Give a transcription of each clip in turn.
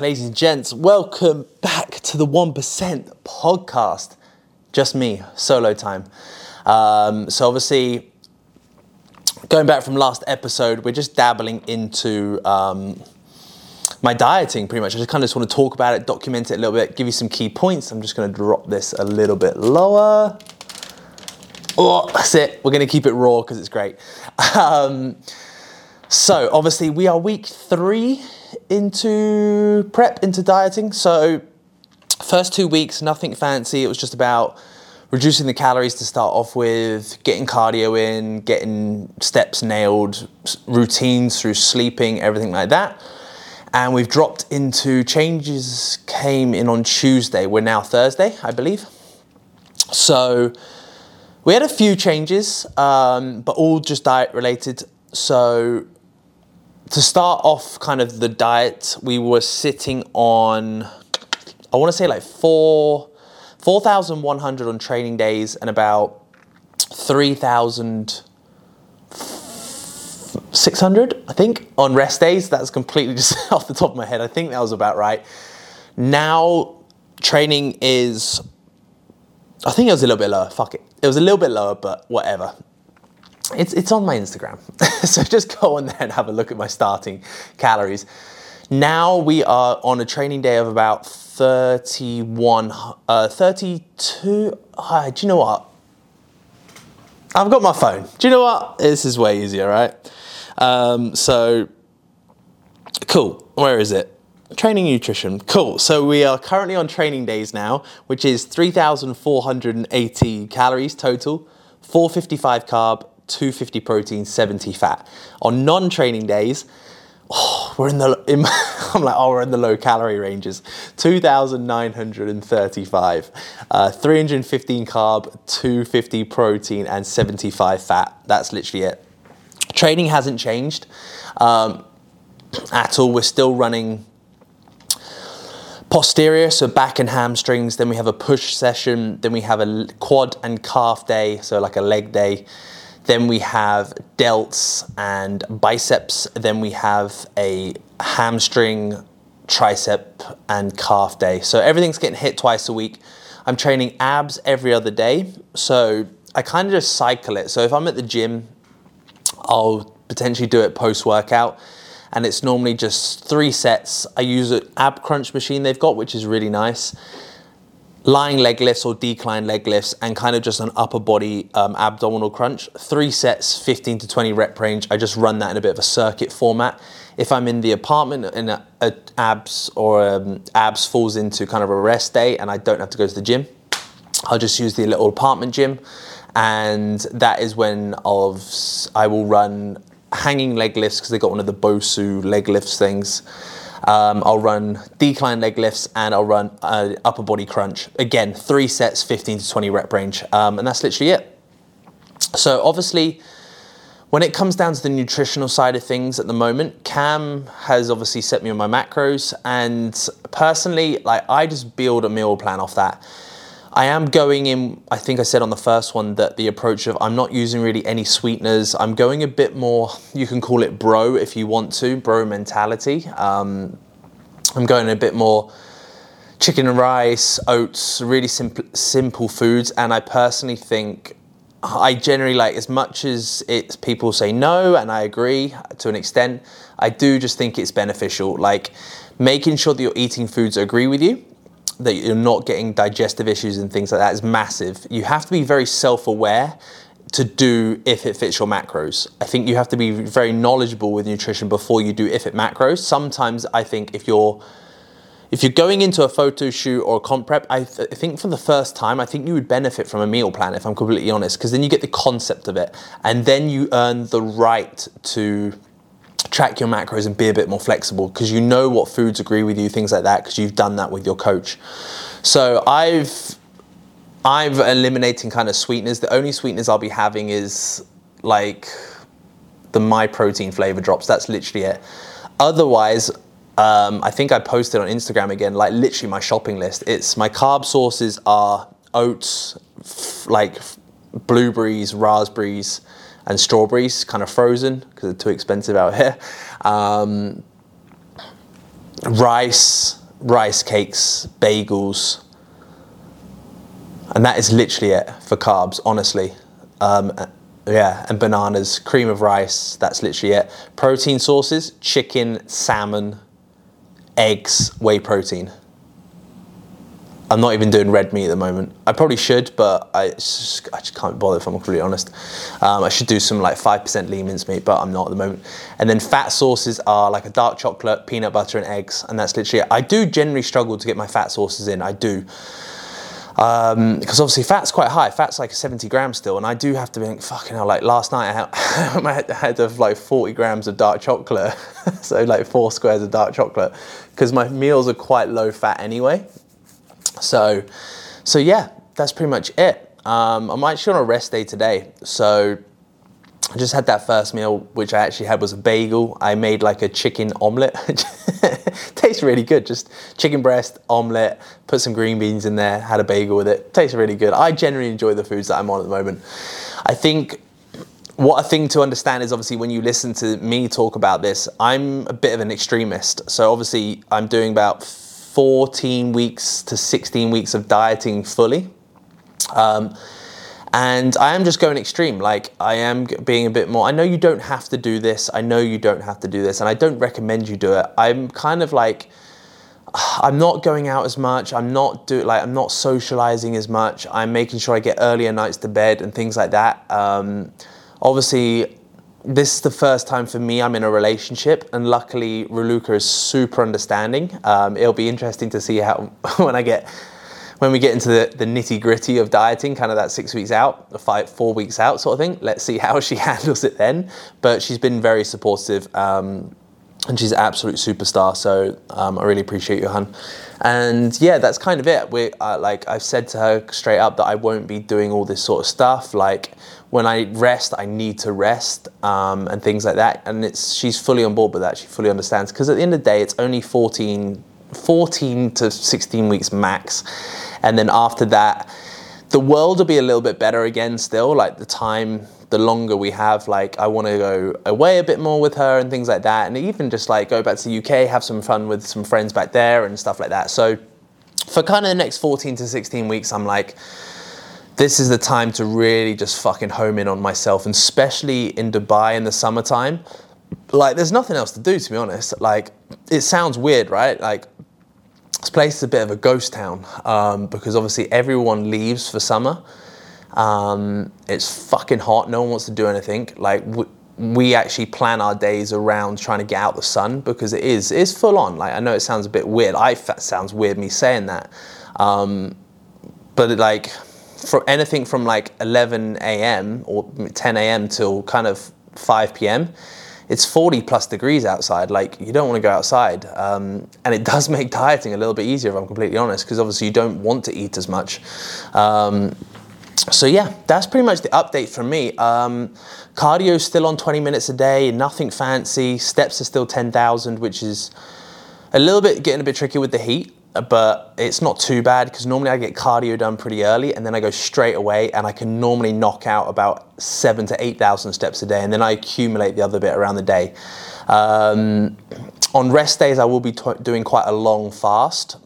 ladies and gents. Welcome back to the 1% podcast. Just me, solo time. Um, so, obviously, going back from last episode, we're just dabbling into um, my dieting pretty much. I just kind of just want to talk about it, document it a little bit, give you some key points. I'm just going to drop this a little bit lower. Oh, that's it. We're going to keep it raw because it's great. Um, so, obviously, we are week three into prep, into dieting. So, first two weeks, nothing fancy. It was just about reducing the calories to start off with, getting cardio in, getting steps nailed, routines through sleeping, everything like that. And we've dropped into changes came in on Tuesday. We're now Thursday, I believe. So we had a few changes, um, but all just diet related. So to start off kind of the diet, we were sitting on, I want to say like four, 4,100 on training days and about 3,600, I think, on rest days. That's completely just off the top of my head. I think that was about right. Now, training is, I think it was a little bit lower. Fuck it. It was a little bit lower, but whatever. It's, it's on my Instagram. so just go on there and have a look at my starting calories. Now we are on a training day of about 31, uh, 32. Uh, do you know what? I've got my phone. Do you know what? This is way easier, right? Um, so, cool. Where is it? Training nutrition. Cool. So we are currently on training days now, which is 3,480 calories total, 455 carb, 250 protein, 70 fat. On non-training days, oh, we're in the in, I'm like oh we're in the low calorie ranges. 2935 uh, 315 carb 250 protein and 75 fat. That's literally it. Training hasn't changed um, at all. We're still running posterior so back and hamstrings. Then we have a push session. Then we have a quad and calf day so like a leg day then we have delts and biceps. Then we have a hamstring, tricep, and calf day. So everything's getting hit twice a week. I'm training abs every other day. So I kind of just cycle it. So if I'm at the gym, I'll potentially do it post workout. And it's normally just three sets. I use an ab crunch machine they've got, which is really nice lying leg lifts or decline leg lifts and kind of just an upper body um, abdominal crunch. Three sets, 15 to 20 rep range. I just run that in a bit of a circuit format. If I'm in the apartment and a, a abs or um, abs falls into kind of a rest day and I don't have to go to the gym, I'll just use the little apartment gym. And that is when I'll, I will run hanging leg lifts because they got one of the Bosu leg lifts things. Um, I'll run decline leg lifts and I'll run uh, upper body crunch. Again, three sets, 15 to 20 rep range. Um, and that's literally it. So obviously, when it comes down to the nutritional side of things at the moment, Cam has obviously set me on my macros, and personally, like I just build a meal plan off that. I am going in, I think I said on the first one that the approach of I'm not using really any sweeteners. I'm going a bit more, you can call it bro if you want to, bro mentality. Um, I'm going a bit more chicken and rice, oats, really simple, simple foods. And I personally think I generally like as much as it's people say no, and I agree to an extent. I do just think it's beneficial, like making sure that you're eating foods that agree with you that you're not getting digestive issues and things like that is massive. You have to be very self-aware to do if it fits your macros. I think you have to be very knowledgeable with nutrition before you do if it macros. Sometimes I think if you're if you're going into a photo shoot or a comp prep, I, th- I think for the first time, I think you would benefit from a meal plan, if I'm completely honest, because then you get the concept of it, and then you earn the right to track your macros and be a bit more flexible because you know what foods agree with you, things like that, because you've done that with your coach. So I've I've eliminating kind of sweeteners. The only sweeteners I'll be having is like the Myprotein flavor drops. That's literally it. Otherwise, um, I think I posted on Instagram again, like literally my shopping list. It's my carb sources are oats, f- like blueberries, raspberries, and strawberries, kind of frozen because they're too expensive out here. Um, rice, rice cakes, bagels, and that is literally it for carbs. Honestly, um, yeah, and bananas, cream of rice. That's literally it. Protein sources: chicken, salmon, eggs, whey protein. I'm not even doing red meat at the moment. I probably should, but I just, I just can't bother if I'm completely honest. Um, I should do some like 5% lean mince meat, but I'm not at the moment. And then fat sources are like a dark chocolate, peanut butter, and eggs, and that's literally it. I do generally struggle to get my fat sources in. I do. Because um, obviously fat's quite high. Fat's like 70 grams still, and I do have to think, fucking hell, like last night I had, I had have like 40 grams of dark chocolate, so like four squares of dark chocolate, because my meals are quite low fat anyway. So, so yeah, that's pretty much it. Um, I'm actually on a rest day today, so I just had that first meal, which I actually had was a bagel. I made like a chicken omelette. Tastes really good. Just chicken breast, omelette, put some green beans in there, had a bagel with it. Tastes really good. I generally enjoy the foods that I'm on at the moment. I think what a thing to understand is obviously when you listen to me talk about this, I'm a bit of an extremist. So obviously I'm doing about 14 weeks to 16 weeks of dieting fully. Um, and I am just going extreme. Like, I am being a bit more. I know you don't have to do this. I know you don't have to do this. And I don't recommend you do it. I'm kind of like, I'm not going out as much. I'm not do like I'm not socializing as much. I'm making sure I get earlier nights to bed and things like that. Um, obviously, this is the first time for me I'm in a relationship, and luckily Raluca is super understanding. Um, it'll be interesting to see how when I get when we get into the, the nitty gritty of dieting, kind of that six weeks out, the five four weeks out sort of thing. Let's see how she handles it then. But she's been very supportive. Um, and she's an absolute superstar. So um, I really appreciate you, hun. And yeah, that's kind of it. We uh, like I've said to her straight up that I won't be doing all this sort of stuff. Like when I rest, I need to rest um, and things like that. And it's she's fully on board with that. She fully understands because at the end of the day, it's only 14, 14 to 16 weeks max, and then after that, the world will be a little bit better again. Still, like the time, the longer we have, like I want to go away a bit more with her and things like that, and even just like go back to the UK, have some fun with some friends back there and stuff like that. So for kind of the next 14 to 16 weeks, I'm like this is the time to really just fucking home in on myself, and especially in Dubai in the summertime. Like, there's nothing else to do, to be honest. Like, it sounds weird, right? Like, this place is a bit of a ghost town um, because obviously everyone leaves for summer. Um, it's fucking hot. No one wants to do anything. Like, we, we actually plan our days around trying to get out the sun because it is it is full on. Like, I know it sounds a bit weird. I it sounds weird me saying that, um, but it, like for anything from like 11 a.m. or 10 a.m. till kind of 5 p.m. It's 40 plus degrees outside. Like you don't want to go outside, um, and it does make dieting a little bit easier if I'm completely honest, because obviously you don't want to eat as much. Um, so yeah, that's pretty much the update from me. Um, cardio still on 20 minutes a day, nothing fancy. Steps are still 10,000, which is a little bit getting a bit tricky with the heat but it's not too bad because normally I get cardio done pretty early and then I go straight away and I can normally knock out about seven to 8,000 steps a day and then I accumulate the other bit around the day. Um, on rest days, I will be t- doing quite a long fast.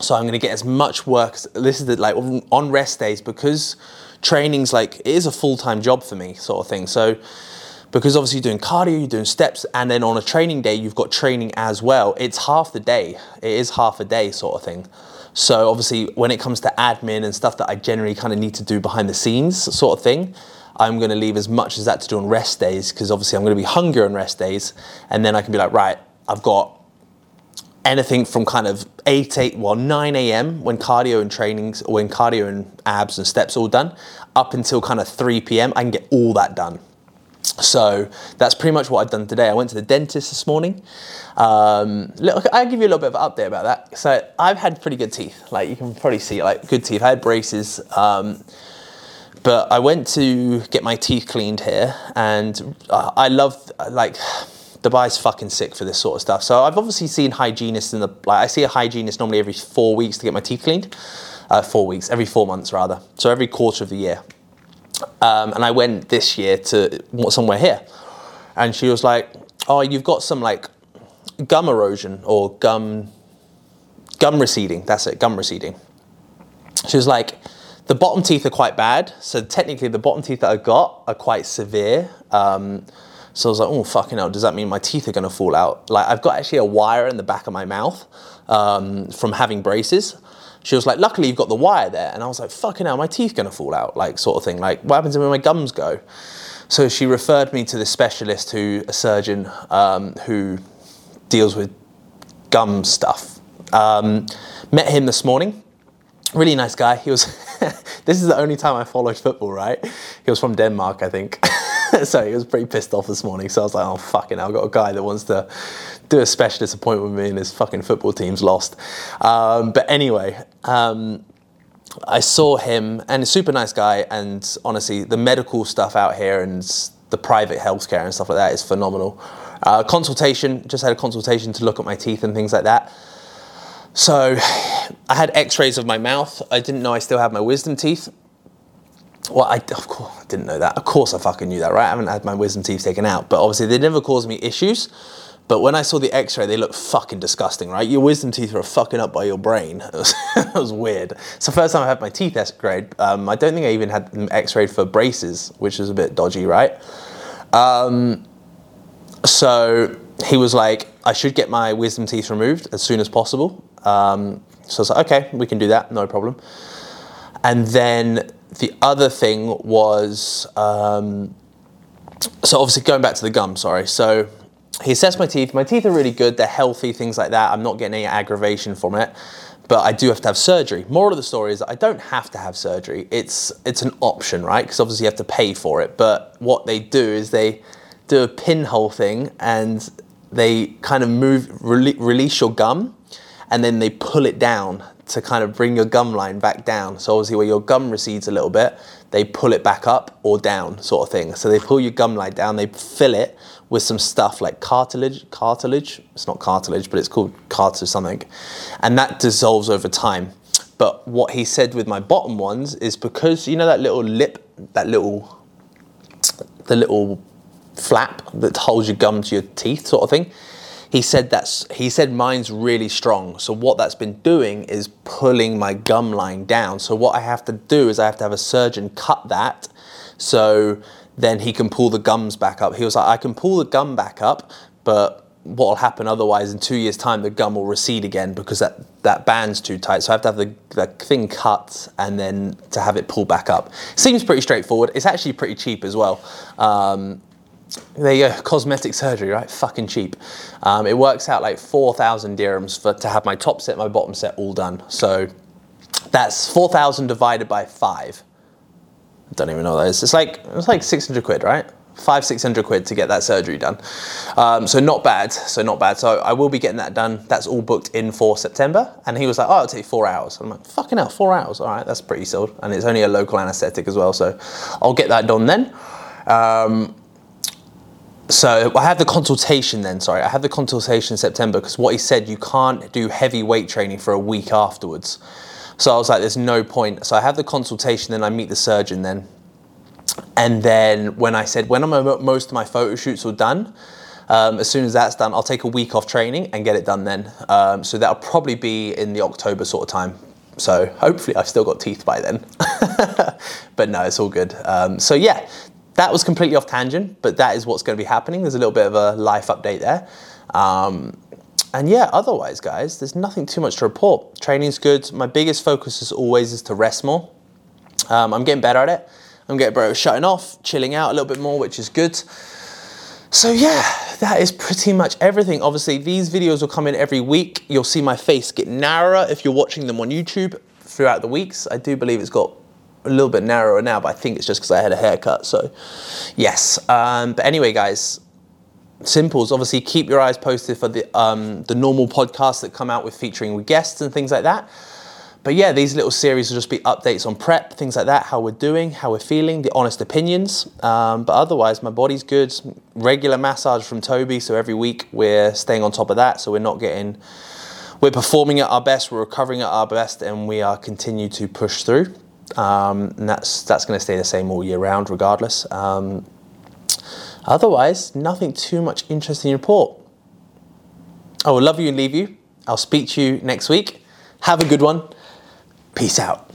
So I'm going to get as much work. This is the, like on rest days because training's like, it is a full time job for me, sort of thing. So because obviously you're doing cardio, you're doing steps, and then on a training day, you've got training as well. It's half the day. It is half a day sort of thing. So obviously, when it comes to admin and stuff that I generally kind of need to do behind the scenes sort of thing, I'm going to leave as much as that to do on rest days because obviously I'm going to be hungry on rest days, and then I can be like, right, I've got anything from kind of 8, 8, well, 9 a.m. when cardio and trainings, or when cardio and abs and steps all done, up until kind of 3 p.m. I can get all that done. So that's pretty much what I've done today. I went to the dentist this morning. Um, look, I'll give you a little bit of an update about that. So I've had pretty good teeth. Like you can probably see, like good teeth. I had braces. Um, but I went to get my teeth cleaned here, and uh, I love like Dubai's fucking sick for this sort of stuff. So I've obviously seen hygienists in the like I see a hygienist normally every four weeks to get my teeth cleaned. Uh, four weeks, every four months rather. So every quarter of the year. Um, and I went this year to somewhere here. And she was like, Oh, you've got some like gum erosion or gum gum receding. That's it, gum receding. She was like, the bottom teeth are quite bad. So technically, the bottom teeth that I got are quite severe. Um, so I was like, oh fucking hell, does that mean my teeth are gonna fall out? Like I've got actually a wire in the back of my mouth um, from having braces. She was like, luckily you've got the wire there. And I was like, fucking hell, my teeth gonna fall out, like sort of thing. Like, what happens when my gums go? So she referred me to this specialist who, a surgeon um, who deals with gum stuff. Um, met him this morning. Really nice guy. He was, this is the only time I followed football, right? He was from Denmark, I think. so he was pretty pissed off this morning. So I was like, oh, fucking hell, I've got a guy that wants to do a specialist appointment with me and his fucking football team's lost. Um, but anyway, um, I saw him and a super nice guy. And honestly, the medical stuff out here and the private healthcare and stuff like that is phenomenal. Uh, consultation, just had a consultation to look at my teeth and things like that. So I had x-rays of my mouth. I didn't know I still had my wisdom teeth. Well, I, of course, I didn't know that. Of course I fucking knew that, right? I haven't had my wisdom teeth taken out. But obviously they never caused me issues. But when I saw the x-ray, they looked fucking disgusting, right? Your wisdom teeth are fucking up by your brain. It was, it was weird. It's the first time I had my teeth x-rayed. Um, I don't think I even had them x-rayed for braces, which is a bit dodgy, right? Um, so he was like, I should get my wisdom teeth removed as soon as possible. Um, so I was like, okay, we can do that, no problem. And then the other thing was, um, so obviously going back to the gum, sorry. So he assessed my teeth. My teeth are really good. They're healthy, things like that. I'm not getting any aggravation from it, but I do have to have surgery. Moral of the story is I don't have to have surgery. It's it's an option, right? Because obviously you have to pay for it. But what they do is they do a pinhole thing and they kind of move, rele- release your gum and then they pull it down to kind of bring your gum line back down. So obviously where your gum recedes a little bit, they pull it back up or down sort of thing. So they pull your gum line down, they fill it with some stuff like cartilage, cartilage, it's not cartilage, but it's called cartilage something. And that dissolves over time. But what he said with my bottom ones is because, you know that little lip, that little, the little flap that holds your gum to your teeth sort of thing, he said that's he said mine's really strong. So what that's been doing is pulling my gum line down. So what i have to do is i have to have a surgeon cut that so then he can pull the gums back up. He was like i can pull the gum back up but what will happen otherwise in two years time the gum will recede again because that, that band's too tight. So i have to have the, the thing cut and then to have it pulled back up. Seems pretty straightforward. It's actually pretty cheap as well. Um, there you go, cosmetic surgery, right? Fucking cheap. Um, it works out like 4,000 dirhams for to have my top set, my bottom set all done. So that's 4,000 divided by five. I don't even know what that is. It's like, it's like 600 quid, right? Five, 600 quid to get that surgery done. Um, so not bad, so not bad. So I will be getting that done. That's all booked in for September. And he was like, oh, it'll take four hours. I'm like, fucking hell, four hours. All right, that's pretty sold. And it's only a local anesthetic as well. So I'll get that done then. Um, so I had the consultation then, sorry, I had the consultation in September because what he said, you can't do heavy weight training for a week afterwards. So I was like, there's no point. So I have the consultation, then I meet the surgeon then. And then when I said, when are most of my photo shoots are done, um, as soon as that's done, I'll take a week off training and get it done then. Um, so that'll probably be in the October sort of time. So hopefully I've still got teeth by then. but no, it's all good. Um, so yeah, that was completely off tangent, but that is what's going to be happening. There's a little bit of a life update there. Um, and yeah, otherwise, guys, there's nothing too much to report. Training's good. My biggest focus as always is to rest more. Um, I'm getting better at it. I'm getting better at shutting off, chilling out a little bit more, which is good. So yeah, that is pretty much everything. Obviously, these videos will come in every week. You'll see my face get narrower if you're watching them on YouTube throughout the weeks. I do believe it's got a little bit narrower now, but I think it's just because I had a haircut. So, yes. Um, but anyway, guys, simples. Obviously, keep your eyes posted for the um, the normal podcasts that come out with featuring with guests and things like that. But yeah, these little series will just be updates on prep, things like that, how we're doing, how we're feeling, the honest opinions. Um, but otherwise, my body's good. Regular massage from Toby, so every week we're staying on top of that, so we're not getting. We're performing at our best, we're recovering at our best, and we are continue to push through. Um, and that's that's going to stay the same all year round, regardless. Um, otherwise, nothing too much interesting to report. I will love you and leave you. I'll speak to you next week. Have a good one. Peace out.